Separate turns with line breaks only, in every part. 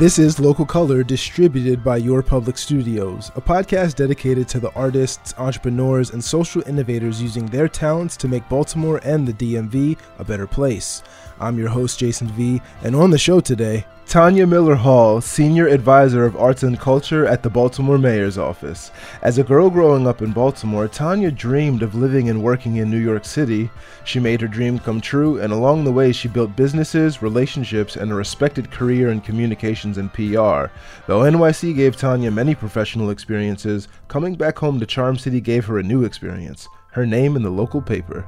This is Local Color, distributed by Your Public Studios, a podcast dedicated to the artists, entrepreneurs, and social innovators using their talents to make Baltimore and the DMV a better place. I'm your host, Jason V, and on the show today, Tonya Miller Hall, Senior Advisor of Arts and Culture at the Baltimore Mayor's Office. As a girl growing up in Baltimore, Tonya dreamed of living and working in New York City. She made her dream come true, and along the way, she built businesses, relationships, and a respected career in communications and PR. Though NYC gave Tonya many professional experiences, coming back home to Charm City gave her a new experience her name in the local paper.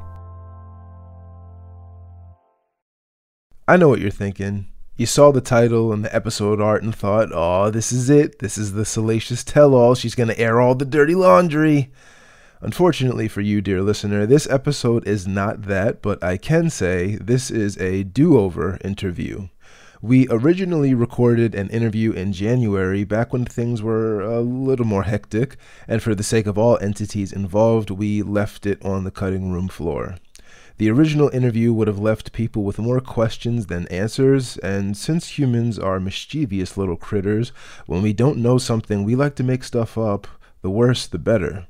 I know what you're thinking. You saw the title and the episode art and thought, oh, this is it. This is the salacious tell all. She's going to air all the dirty laundry. Unfortunately for you, dear listener, this episode is not that, but I can say this is a do over interview. We originally recorded an interview in January, back when things were a little more hectic, and for the sake of all entities involved, we left it on the cutting room floor. The original interview would have left people with more questions than answers, and since humans are mischievous little critters, when we don't know something, we like to make stuff up. The worse, the better.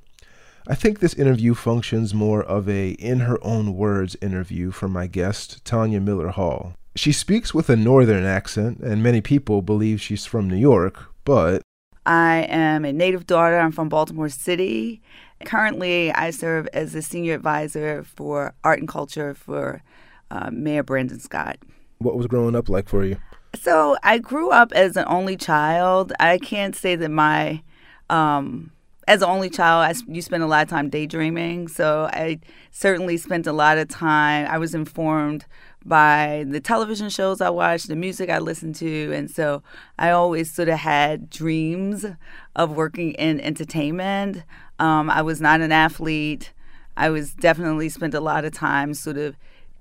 I think this interview functions more of a in her own words interview for my guest, Tonya Miller Hall. She speaks with a northern accent, and many people believe she's from New York, but
I am a native daughter. I'm from Baltimore City, Currently, I serve as a senior advisor for art and culture for uh, Mayor Brandon Scott.
What was growing up like for you?
So I grew up as an only child. I can't say that my, um, as an only child, I, you spend a lot of time daydreaming. So I certainly spent a lot of time. I was informed by the television shows I watched, the music I listened to. And so I always sort of had dreams of working in entertainment. Um, I was not an athlete. I was definitely spent a lot of time sort of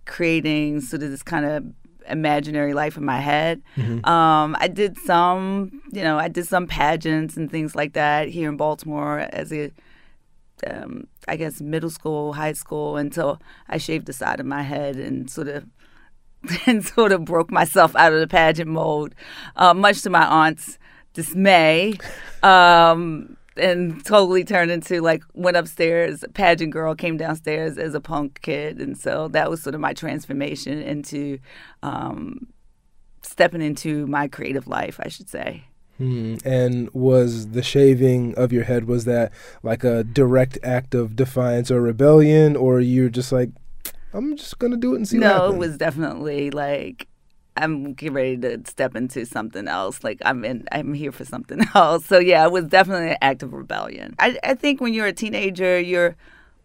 creating sort of this kind of imaginary life in my head. Mm-hmm. Um, I did some, you know, I did some pageants and things like that here in Baltimore as a, um, I guess, middle school, high school, until I shaved the side of my head and sort of and sort of broke myself out of the pageant mode, uh, much to my aunt's dismay. Um, and totally turned into like went upstairs pageant girl came downstairs as a punk kid and so that was sort of my transformation into um, stepping into my creative life i should say
hmm. and was the shaving of your head was that like a direct act of defiance or rebellion or you're just like I'm just gonna do it and see.
No, it was definitely like I'm getting ready to step into something else. Like I'm in, I'm here for something else. So yeah, it was definitely an act of rebellion. I, I think when you're a teenager, you're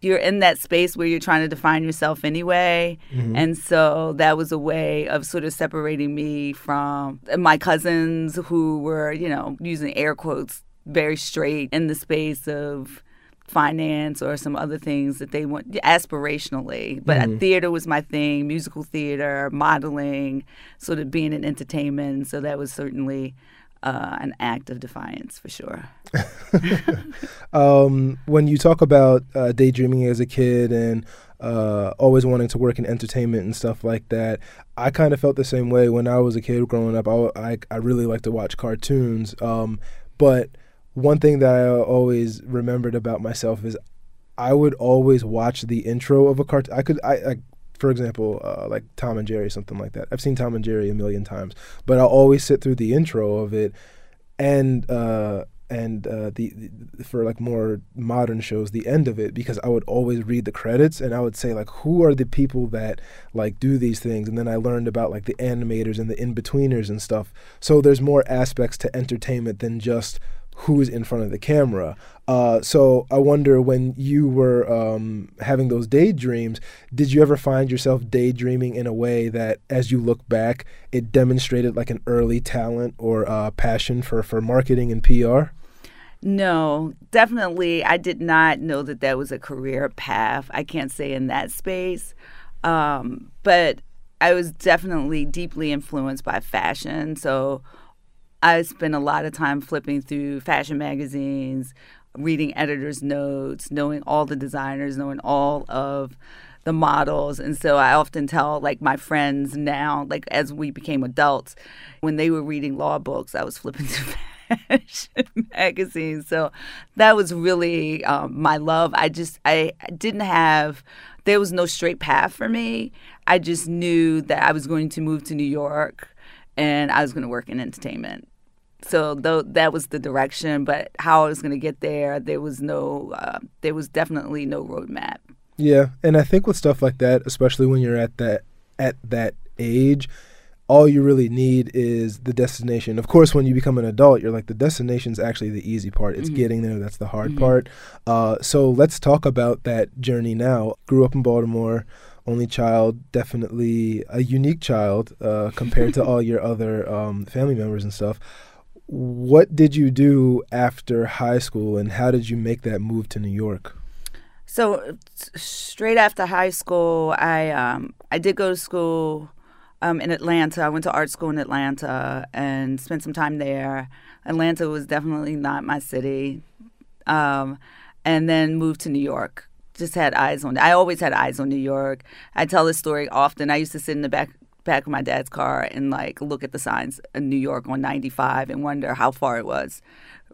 you're in that space where you're trying to define yourself anyway. Mm-hmm. And so that was a way of sort of separating me from my cousins who were, you know, using air quotes very straight in the space of finance or some other things that they want aspirationally. But mm-hmm. theater was my thing, musical theater, modeling, sort of being in entertainment. So that was certainly uh, an act of defiance for sure.
um, when you talk about uh, daydreaming as a kid and uh, always wanting to work in entertainment and stuff like that. I kind of felt the same way when I was a kid growing up. I, I, I really like to watch cartoons, um, but one thing that I always remembered about myself is I would always watch the intro of a cartoon. I could, I, like, for example, uh, like Tom and Jerry, something like that. I've seen Tom and Jerry a million times, but I'll always sit through the intro of it, and uh, and uh, the, the, for like more modern shows, the end of it, because I would always read the credits and I would say like, who are the people that like do these things, and then I learned about like the animators and the in betweeners and stuff. So there's more aspects to entertainment than just who's in front of the camera. Uh, so I wonder when you were um, having those daydreams, did you ever find yourself daydreaming in a way that, as you look back, it demonstrated like an early talent or uh, passion for, for marketing and PR?
No, definitely. I did not know that that was a career path. I can't say in that space. Um, but I was definitely deeply influenced by fashion. So I spent a lot of time flipping through fashion magazines, reading editors' notes, knowing all the designers, knowing all of the models. And so I often tell like my friends now, like as we became adults, when they were reading law books, I was flipping through fashion magazines. So that was really um, my love. I just I didn't have there was no straight path for me. I just knew that I was going to move to New York and I was going to work in entertainment. So though that was the direction, but how I was going to get there, there was no, uh, there was definitely no roadmap.
Yeah, and I think with stuff like that, especially when you're at that at that age, all you really need is the destination. Of course, when you become an adult, you're like the destination's actually the easy part. It's mm-hmm. getting there that's the hard mm-hmm. part. Uh, so let's talk about that journey now. Grew up in Baltimore, only child, definitely a unique child uh, compared to all your other um, family members and stuff. What did you do after high school, and how did you make that move to New York?
So straight after high school, I um, I did go to school um, in Atlanta. I went to art school in Atlanta and spent some time there. Atlanta was definitely not my city, um, and then moved to New York. Just had eyes on. I always had eyes on New York. I tell this story often. I used to sit in the back back of my dad's car and like look at the signs in New York on 95 and wonder how far it was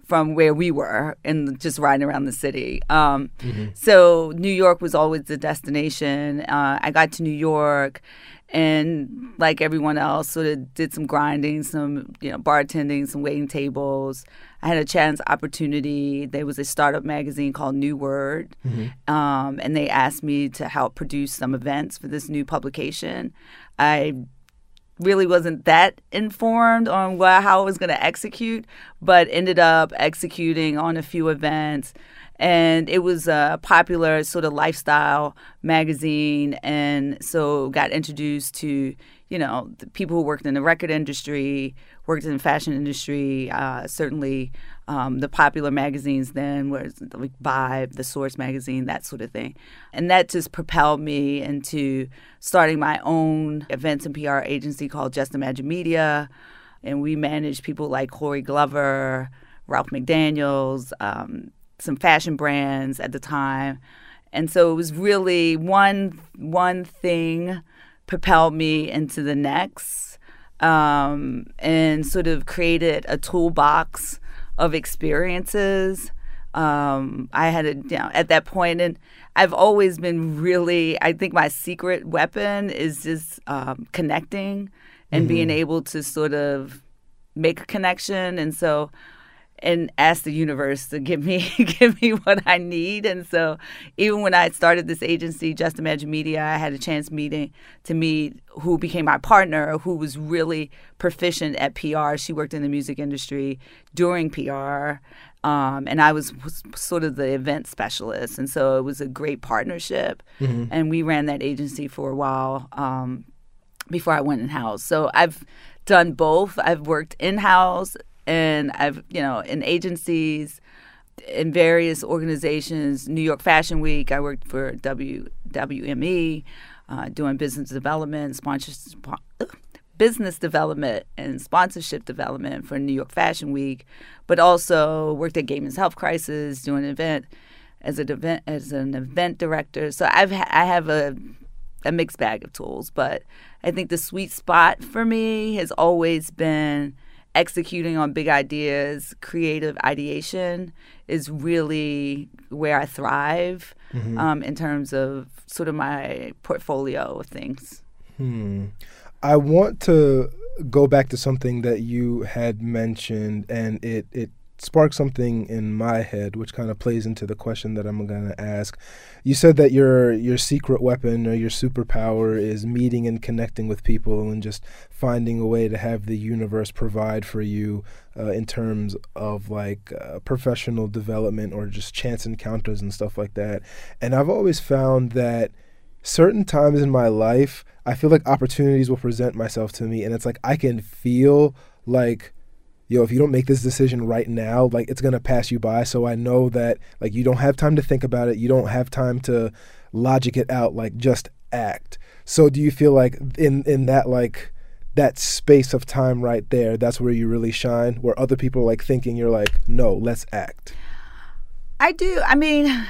from where we were and just riding around the city. Um, mm-hmm. So New York was always the destination. Uh, I got to New York and like everyone else, sort of did some grinding, some you know bartending, some waiting tables. I had a chance opportunity. There was a startup magazine called New Word, mm-hmm. um, and they asked me to help produce some events for this new publication. I really wasn't that informed on what, how I was going to execute, but ended up executing on a few events. And it was a popular sort of lifestyle magazine, and so got introduced to you know the people who worked in the record industry, worked in the fashion industry, uh, certainly um, the popular magazines then was like Vibe, the Source magazine, that sort of thing. And that just propelled me into starting my own events and PR agency called Just Imagine Media. And we managed people like Corey Glover, Ralph McDaniels, um, some fashion brands at the time. And so it was really one one thing propelled me into the next um, and sort of created a toolbox of experiences. Um, I had you know, at that point, and I've always been really. I think my secret weapon is just um, connecting and mm-hmm. being able to sort of make a connection, and so and ask the universe to give me give me what I need. And so even when I started this agency, Just Imagine Media, I had a chance meeting to meet who became my partner, who was really proficient at PR. She worked in the music industry during PR. Um, and I was, was, sort of the event specialist, and so it was a great partnership. Mm-hmm. And we ran that agency for a while um, before I went in house. So I've done both. I've worked in house and I've you know in agencies, in various organizations. New York Fashion Week. I worked for W WME, uh, doing business development, sponsorship, business development, and sponsorship development for New York Fashion Week. But also worked at Gay Men's Health Crisis, doing an event as an event as an event director. So I've I have a a mixed bag of tools, but I think the sweet spot for me has always been executing on big ideas, creative ideation is really where I thrive mm-hmm. um, in terms of sort of my portfolio of things.
Hmm. I want to go back to something that you had mentioned, and it, it sparked something in my head, which kind of plays into the question that I'm going to ask. You said that your your secret weapon or your superpower is meeting and connecting with people and just finding a way to have the universe provide for you uh, in terms of like uh, professional development or just chance encounters and stuff like that. And I've always found that certain times in my life, I feel like opportunities will present myself to me, and it's like I can feel like yo, if you don't make this decision right now, like it's gonna pass you by. So I know that like you don't have time to think about it. You don't have time to logic it out. Like just act. So do you feel like in in that like that space of time right there, that's where you really shine, where other people are like thinking you're like, no, let's act.
I do. I mean,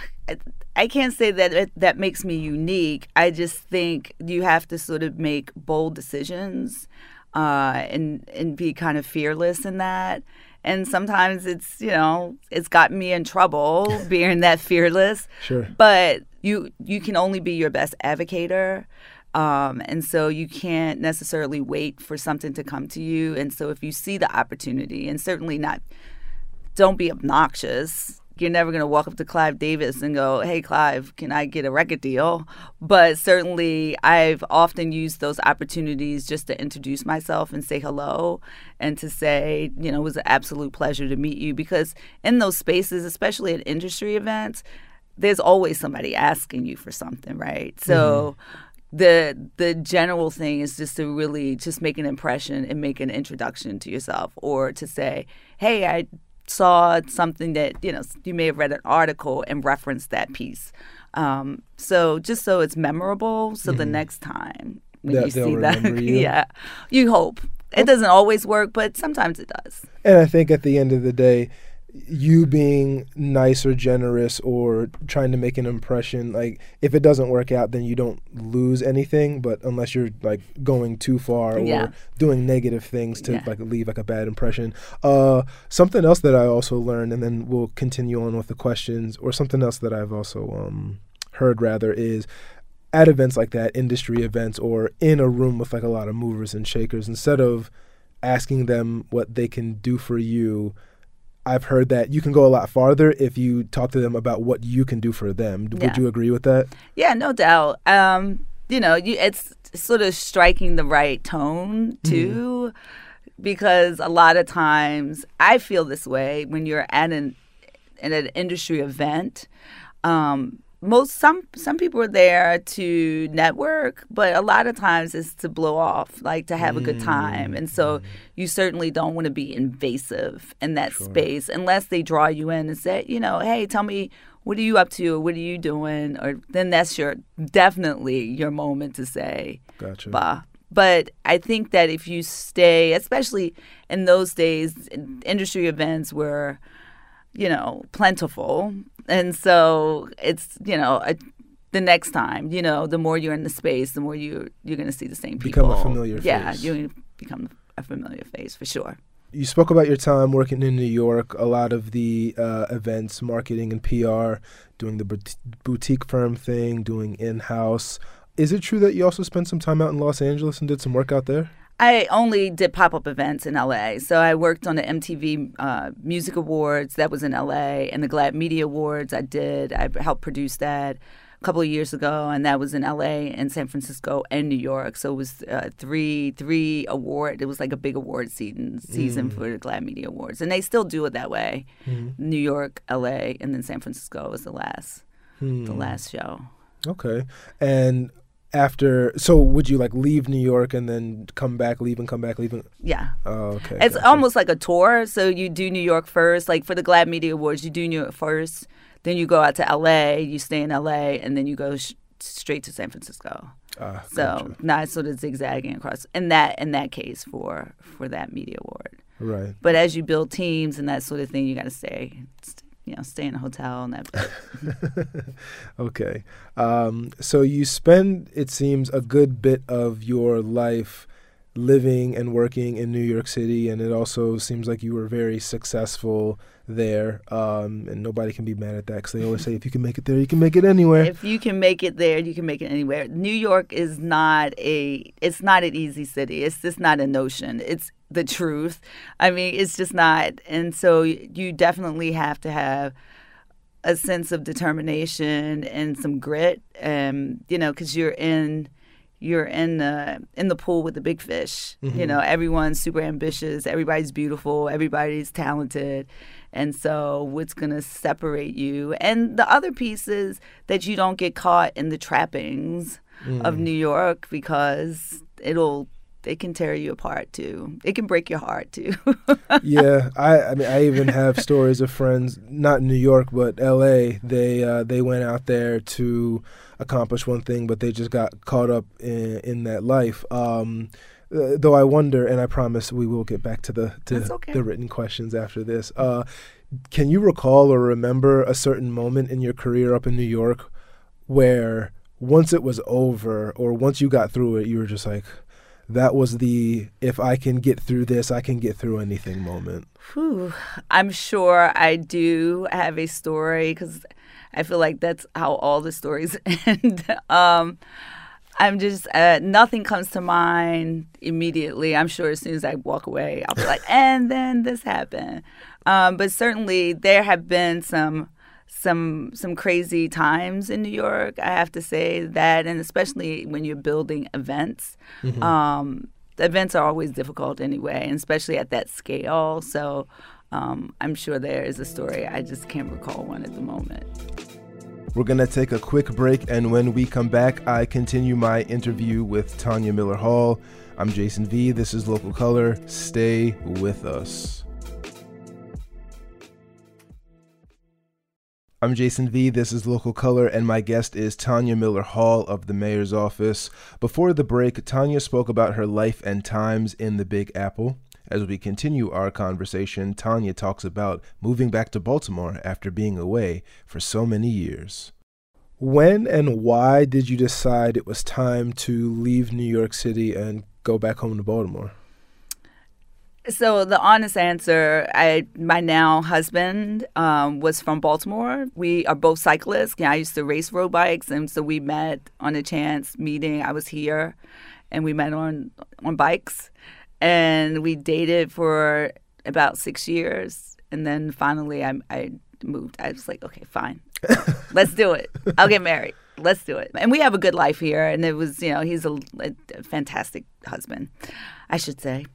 I can't say that it, that makes me unique. I just think you have to sort of make bold decisions uh, and and be kind of fearless in that. And sometimes it's you know it's gotten me in trouble being that fearless.
Sure.
But you you can only be your best advocator. Um, and so you can't necessarily wait for something to come to you. And so if you see the opportunity, and certainly not, don't be obnoxious you're never going to walk up to Clive Davis and go, "Hey, Clive, can I get a record deal?" But certainly, I've often used those opportunities just to introduce myself and say hello, and to say, you know, it was an absolute pleasure to meet you. Because in those spaces, especially at industry events, there's always somebody asking you for something, right? So. Mm-hmm the the general thing is just to really just make an impression and make an introduction to yourself or to say hey i saw something that you know you may have read an article and referenced that piece. Um, so just so it's memorable, so mm-hmm. the next time when that you see that, you. yeah, you hope it doesn't always work, but sometimes it does.
And I think at the end of the day, you being nice or generous or trying to make an impression like if it doesn't work out then you don't lose anything but unless you're like going too far yeah. or doing negative things to yeah. like leave like a bad impression uh something else that i also learned and then we'll continue on with the questions or something else that i've also um heard rather is at events like that industry events or in a room with like a lot of movers and shakers instead of asking them what they can do for you I've heard that you can go a lot farther if you talk to them about what you can do for them. Yeah. Would you agree with that?
Yeah, no doubt. Um, you know, you, it's sort of striking the right tone mm-hmm. too, mm. because a lot of times I feel this way when you're at an at an industry event. Um, most some some people are there to network, but a lot of times it's to blow off, like to have mm. a good time. And so mm. you certainly don't want to be invasive in that sure. space unless they draw you in and say, you know, hey, tell me what are you up to? What are you doing? Or then that's your definitely your moment to say,
gotcha.
bah. But I think that if you stay, especially in those days, industry events were, you know, plentiful and so it's you know a, the next time you know the more you're in the space the more you you're going to see the same
people become a familiar face.
yeah
face.
you become a familiar face for sure
you spoke about your time working in New York, a lot of the uh, events, marketing and PR, doing the boutique firm thing, doing in house. Is it true that you also spent some time out in Los Angeles and did some work out there?
I only did pop up events in LA. So I worked on the MTV uh, Music Awards, that was in LA, and the GLAAD Media Awards, I did. I helped produce that a couple of years ago, and that was in LA and San Francisco and New York. So it was uh, three three award. It was like a big award season season mm. for the GLAAD Media Awards, and they still do it that way. Mm. New York, LA, and then San Francisco was the last mm. the last show.
Okay, and after so would you like leave new york and then come back leave and come back leave and
yeah.
Oh, okay
it's gotcha. almost like a tour. So you do new york first like for the GLAAD media awards you do new york first then you go out to la you stay in la and then you go sh- straight to san francisco.
Uh,
so
gotcha.
not sort of zigzagging across in that in that case for for that media award.
Right.
But as you build teams and that sort of thing you got to stay you know, stay in a hotel and that.
okay. Um, so you spend, it seems, a good bit of your life living and working in New York City, and it also seems like you were very successful there. Um, and nobody can be mad at that because they always say, if you can make it there, you can make it anywhere.
If you can make it there, you can make it anywhere. New York is not a, it's not an easy city. It's just not a notion. It's the truth. I mean, it's just not. And so you definitely have to have a sense of determination and some grit, and you know, because you're in you're in the in the pool with the big fish. Mm-hmm. You know, everyone's super ambitious, everybody's beautiful, everybody's talented. And so what's going to separate you and the other piece is that you don't get caught in the trappings mm. of New York because it'll it can tear you apart too. It can break your heart too.
yeah, I, I mean, I even have stories of friends, not in New York but L.A. They uh, they went out there to accomplish one thing, but they just got caught up in, in that life. Um, uh, though I wonder, and I promise we will get back to the to
okay.
the written questions after this. Uh, can you recall or remember a certain moment in your career up in New York where once it was over or once you got through it, you were just like, that was the if I can get through this, I can get through anything moment?
Whew. I'm sure I do have a story because I feel like that's how all the stories end. um, I'm just uh, nothing comes to mind immediately. I'm sure as soon as I walk away, I'll be like, and then this happened. Um, but certainly there have been some some some crazy times in New York. I have to say that, and especially when you're building events. Mm-hmm. Um, events are always difficult anyway, and especially at that scale. So um, I'm sure there is a story. I just can't recall one at the moment.
We're going to take a quick break, and when we come back, I continue my interview with Tonya Miller Hall. I'm Jason V. This is Local Color. Stay with us. I'm Jason V. This is Local Color, and my guest is Tonya Miller Hall of the Mayor's Office. Before the break, Tonya spoke about her life and times in the Big Apple. As we continue our conversation, Tonya talks about moving back to Baltimore after being away for so many years. When and why did you decide it was time to leave New York City and go back home to Baltimore?
So the honest answer, I my now husband um, was from Baltimore. We are both cyclists. I used to race road bikes, and so we met on a chance meeting. I was here, and we met on on bikes and we dated for about six years, and then finally I, I moved. I was like, okay, fine, let's do it. I'll get married. Let's do it. And we have a good life here. And it was, you know, he's a, a fantastic husband, I should say.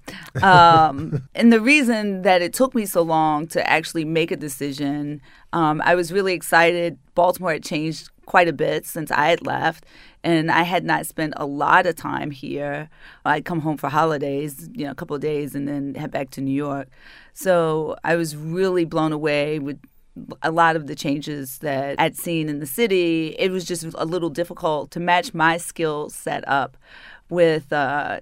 Um, and the reason that it took me so long to actually make a decision, um, I was really excited. Baltimore had changed quite a bit since I had left, and I had not spent a lot of time here. I'd come home for holidays, you know, a couple of days, and then head back to New York. So I was really blown away with a lot of the changes that I'd seen in the city. It was just a little difficult to match my skill set up with. Uh,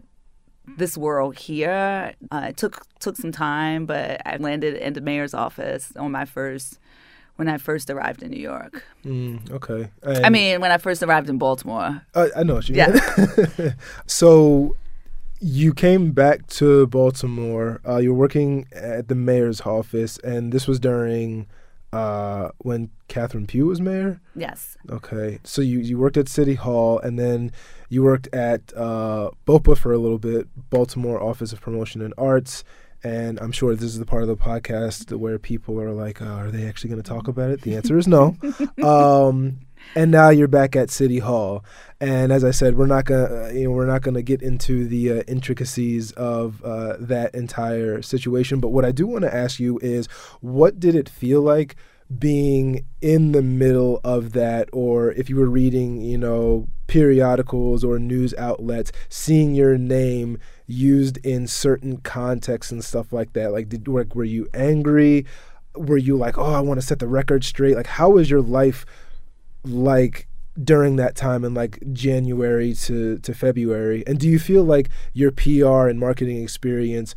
this world here. Uh, it took took some time, but I landed in the mayor's office on my first when I first arrived in New York.
Mm, okay.
And I mean, when I first arrived in Baltimore.
I, I know what you yeah. mean. so you came back to Baltimore. Uh, you were working at the mayor's office, and this was during uh, when Catherine Pugh was mayor.
Yes.
Okay. So you, you worked at City Hall, and then you worked at uh, BOPA for a little bit, Baltimore Office of Promotion and Arts and I'm sure this is the part of the podcast where people are like, oh, "Are they actually going to talk about it?" The answer is no. um, and now you're back at City Hall, and as I said, we're not gonna, you know, we're not gonna get into the uh, intricacies of uh, that entire situation. But what I do want to ask you is, what did it feel like? being in the middle of that or if you were reading you know periodicals or news outlets seeing your name used in certain contexts and stuff like that like did like were you angry were you like oh i want to set the record straight like how was your life like during that time in like january to to february and do you feel like your pr and marketing experience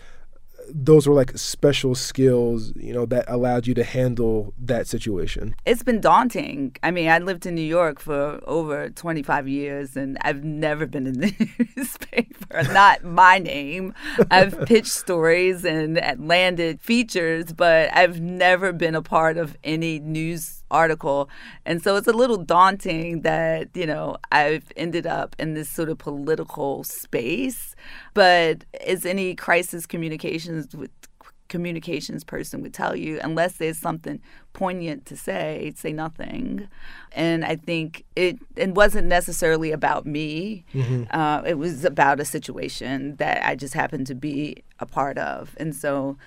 those were like special skills, you know, that allowed you to handle that situation?
It's been daunting. I mean, I lived in New York for over 25 years and I've never been in the newspaper, not my name. I've pitched stories and landed features, but I've never been a part of any news article. And so it's a little daunting that, you know, I've ended up in this sort of political space. But as any crisis communications with communications person would tell you, unless there's something poignant to say, say nothing. And I think it it wasn't necessarily about me. Mm-hmm. Uh, it was about a situation that I just happened to be a part of. And so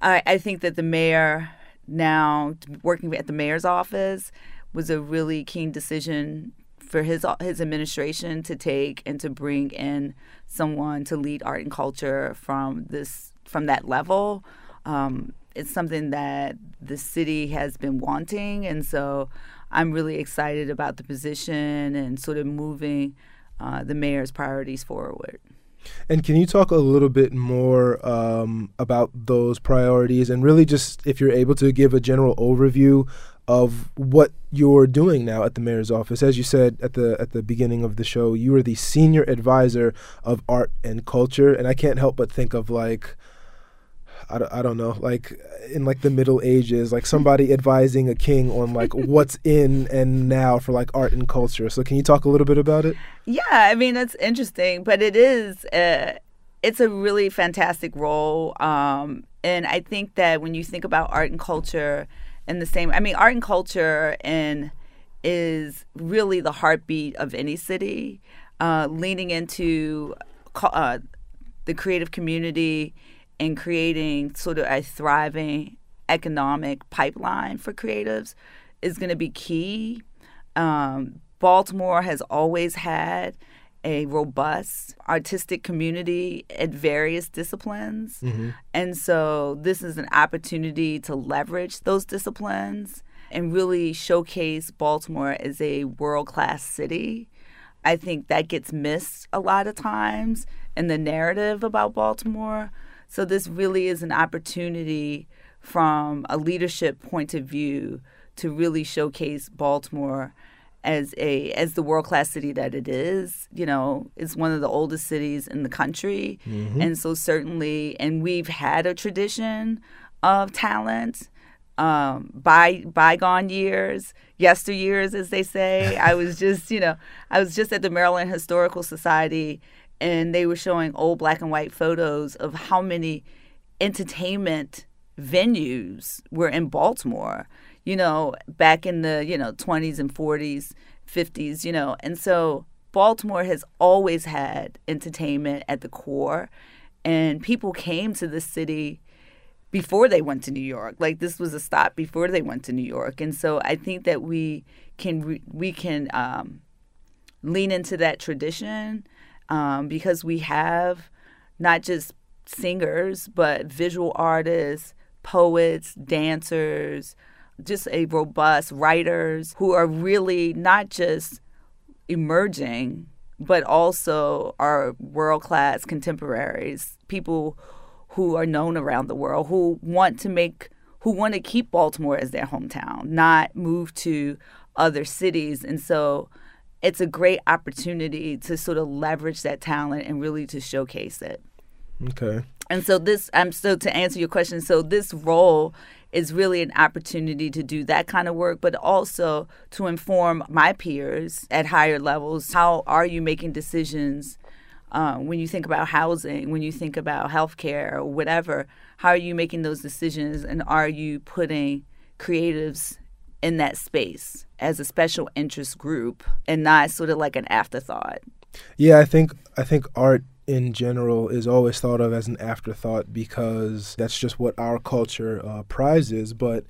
I, I think that the mayor now working at the mayor's office was a really keen decision for his his administration to take and to bring in someone to lead art and culture from this from that level. Um, it's something that the city has been wanting, and so I'm really excited about the position and sort of moving uh, the mayor's priorities forward.
And can you talk a little bit more um, about those priorities and really just, if you're able to, give a general overview of what you're doing now at the mayor's office. As you said at the at the beginning of the show, you are the senior advisor of art and culture, and I can't help but think of like. I don't, I don't know, like in like the Middle Ages, like somebody advising a king on like what's in and now for like art and culture. So can you talk a little bit about it?
Yeah, I mean that's interesting, but it is uh, it's a really fantastic role, um, and I think that when you think about art and culture, in the same. I mean, art and culture and is really the heartbeat of any city. Uh, leaning into uh, the creative community and creating sort of a thriving economic pipeline for creatives is going to be key. Um, Baltimore has always had a robust artistic community at various disciplines. Mm-hmm. And so this is an opportunity to leverage those disciplines and really showcase Baltimore as a world class city. I think that gets missed a lot of times in the narrative about Baltimore. So this really is an opportunity from a leadership point of view to really showcase Baltimore as a as the world class city that it is. You know, it's one of the oldest cities in the country, mm-hmm. and so certainly, and we've had a tradition of talent. Um, by bygone years, yesteryears, as they say. I was just, you know, I was just at the Maryland Historical Society, and they were showing old black and white photos of how many entertainment venues were in Baltimore you know, back in the, you know, 20s and 40s, 50s, you know. And so Baltimore has always had entertainment at the core. And people came to the city before they went to New York. Like this was a stop before they went to New York. And so I think that we can we can um, lean into that tradition um, because we have not just singers but visual artists, poets, dancers, just a robust writers who are really not just emerging but also are world class contemporaries, people who are known around the world, who want to make, who want to keep Baltimore as their hometown, not move to other cities. And so it's a great opportunity to sort of leverage that talent and really to showcase it.
Okay.
And so this, I'm so to answer your question. So this role is really an opportunity to do that kind of work, but also to inform my peers at higher levels. How are you making decisions uh, when you think about housing, when you think about healthcare, or whatever? How are you making those decisions, and are you putting creatives in that space as a special interest group and not sort of like an afterthought?
Yeah, I think I think art in general is always thought of as an afterthought because that's just what our culture uh, prizes. But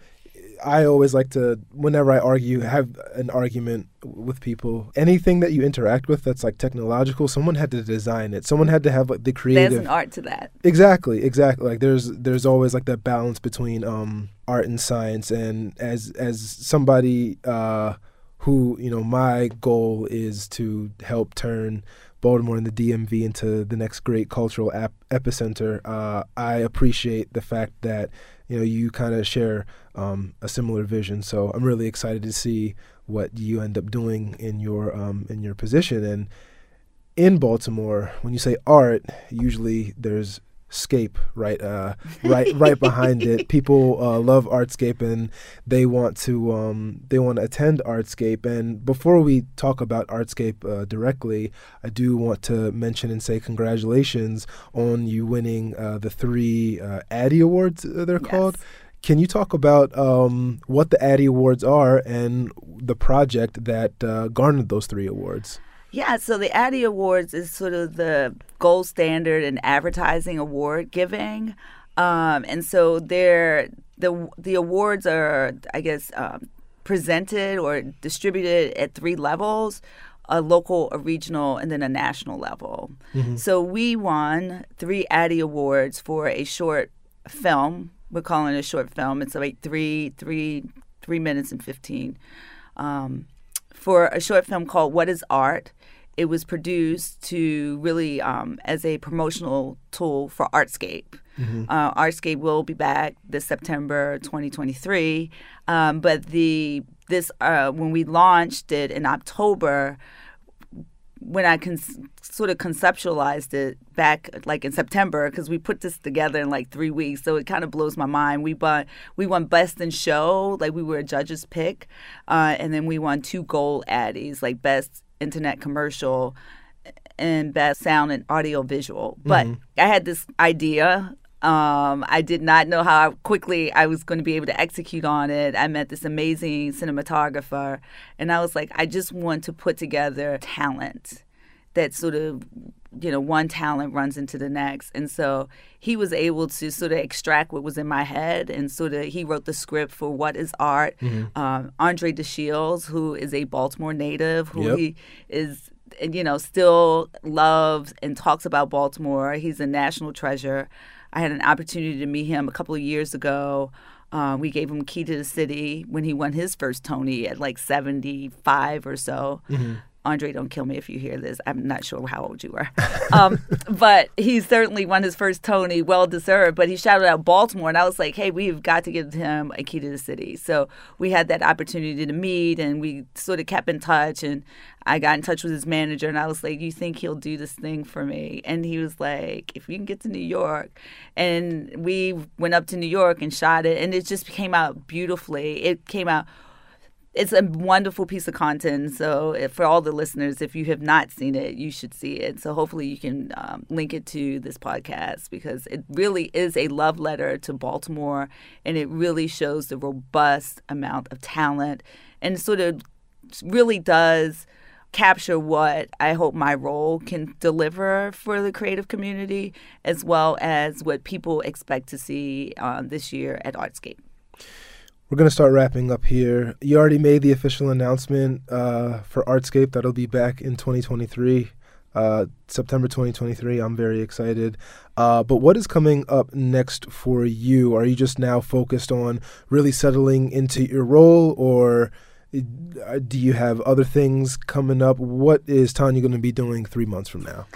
I always like to, whenever I argue, have an argument with people. Anything that you interact with that's like technological, someone had to design it. Someone had to have like the creative.
There's an art to that.
Exactly, exactly. Like there's there's always like that balance between um, art and science. And as as somebody uh, who you know, my goal is to help turn Baltimore and the DMV into the next great cultural ap- epicenter. Uh, I appreciate the fact that you know you kind of share um, a similar vision. So I'm really excited to see what you end up doing in your um, in your position. And in Baltimore, when you say art, usually there's scape right uh, right right behind it people uh, love artscape and they want to um, they want to attend artscape and before we talk about artscape uh, directly i do want to mention and say congratulations on you winning uh, the three uh, addy awards uh, they're yes. called can you talk about um, what the Addy Awards are and the project that garnered those three awards?
Yeah, so the Addy Awards is sort of the gold standard in advertising award giving. Um, and so they're, the, the awards are, I guess, um, presented or distributed at three levels a local, a regional, and then a national level. Mm-hmm. So we won three Addy Awards for a short film. We're calling it a short film. It's like three, three, three minutes and 15. Um, for a short film called What is Art? it was produced to really um, as a promotional tool for Artscape. Mm-hmm. Uh, Artscape will be back this September 2023, um, but the this uh, when we launched it in October, when I con- sort of conceptualized it back like in September, because we put this together in like three weeks, so it kind of blows my mind. We won we won best in show, like we were a judge's pick, uh, and then we won two gold Addies, like best internet commercial and best sound and audio visual. But mm-hmm. I had this idea um, I did not know how quickly I was going to be able to execute on it. I met this amazing cinematographer, and I was like, I just want to put together talent that sort of, you know, one talent runs into the next. And so he was able to sort of extract what was in my head, and sort of he wrote the script for What is Art. Mm-hmm. Um, Andre De Shields, who is a Baltimore native, who yep. he is you know, still loves and talks about Baltimore. He's a national treasure. I had an opportunity to meet him a couple of years ago. Uh, we gave him Key to the City when he won his first Tony at like 75 or so. Mm-hmm. Andre, don't kill me if you hear this. I'm not sure how old you were. Um, but he certainly won his first Tony, well deserved. But he shouted out Baltimore, and I was like, hey, we've got to give him a key to the city. So we had that opportunity to meet, and we sort of kept in touch. And I got in touch with his manager, and I was like, you think he'll do this thing for me? And he was like, if you can get to New York. And we went up to New York and shot it, and it just came out beautifully. It came out it's a wonderful piece of content. So for all the listeners, if you have not seen it, you should see it. So hopefully you can um, link it to this podcast because it really is a love letter to Baltimore, and it really shows the robust amount of talent, and sort of really does capture what I hope my role can deliver for the creative community, as well as what people expect to see uh, this year at Artscape
we're going to start wrapping up here. You already made the official announcement uh, for Artscape that'll be back in 2023, uh, September 2023. I'm very excited. Uh, but what is coming up next for you? Are you just now focused on really settling into your role, or uh, do you have other things coming up? What is Tonya going to be doing three months from now?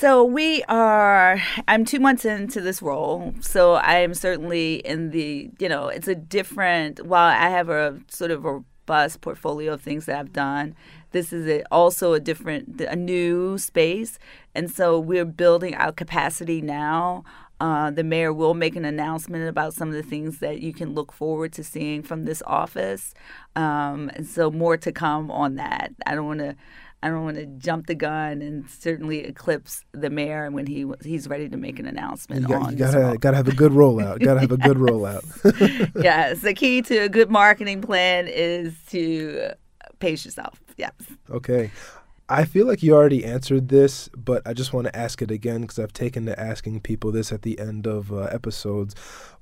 So we are, I'm two months into this role. So I am certainly in the, you know, it's a different, while I have a sort of a robust portfolio of things that I've done, this is a, also a different, a new space. And so we're building our capacity now. Uh, the mayor will make an announcement about some of the things that you can look forward to seeing from this office. Um, and so more to come on that. I don't want to I don't want to jump the gun and certainly eclipse the mayor when he he's ready to make an announcement
you got,
on.
You gotta gotta have a good rollout. gotta have a good rollout.
yes, the key to a good marketing plan is to pace yourself. Yes.
Okay. I feel like you already answered this, but I just want to ask it again because I've taken to asking people this at the end of uh, episodes.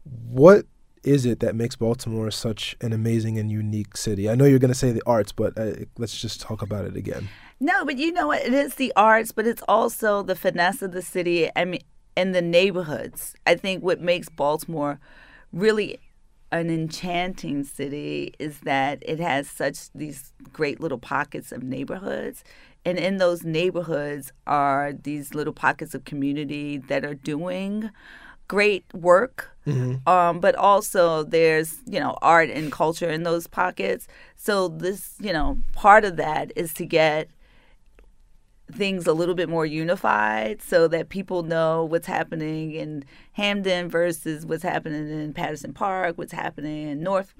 What is it that makes Baltimore such an amazing and unique city? I know you're going to say the arts, but uh, let's just talk about it again.
No, but you know what? It is the arts, but it's also the finesse of the city. I mean, and the neighborhoods. I think what makes Baltimore really an enchanting city is that it has such these great little pockets of neighborhoods and in those neighborhoods are these little pockets of community that are doing great work, mm-hmm. um, but also there's you know art and culture in those pockets. So this you know part of that is to get things a little bit more unified so that people know what's happening in Hampden versus what's happening in Patterson Park, what's happening in North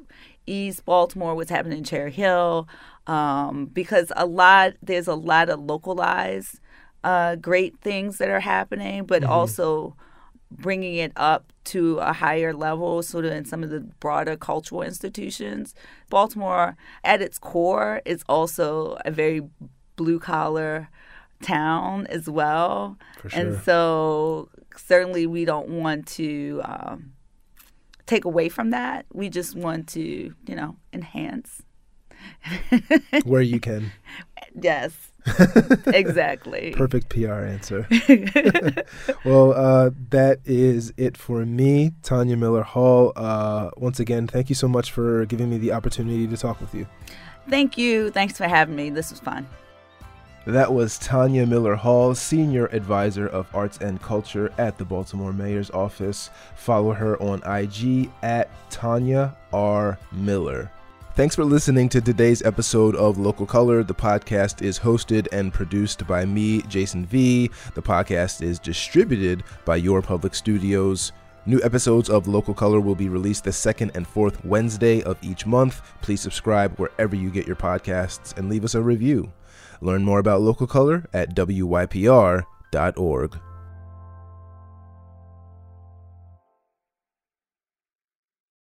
East Baltimore, what's happening in Cherry Hill, um, because a lot there's a lot of localized uh, great things that are happening, but mm-hmm. also bringing it up to a higher level, sort of in some of the broader cultural institutions. Baltimore, at its core, is also a very blue collar town as well. Sure. And so, certainly, we don't want to um, take away from that. We just want to, you know, enhance.
Where you can.
Yes. exactly.
Perfect PR answer. well, uh, that is it for me, Tonya Miller Hall. Uh, once again, thank you so much for giving me the opportunity to talk with you.
Thank you. Thanks for having me. This was fun.
That was Tonya Miller Hall, Senior Advisor of Arts and Culture at the Baltimore Mayor's Office. Follow her on IG at Tonya R. Miller. Thanks for listening to today's episode of Local Color. The podcast is hosted and produced by me, Jason V. The podcast is distributed by Your Public Studios. New episodes of Local Color will be released the second and fourth Wednesday of each month. Please subscribe wherever you get your podcasts and leave us a review. Learn more about Local Color at WYPR.org.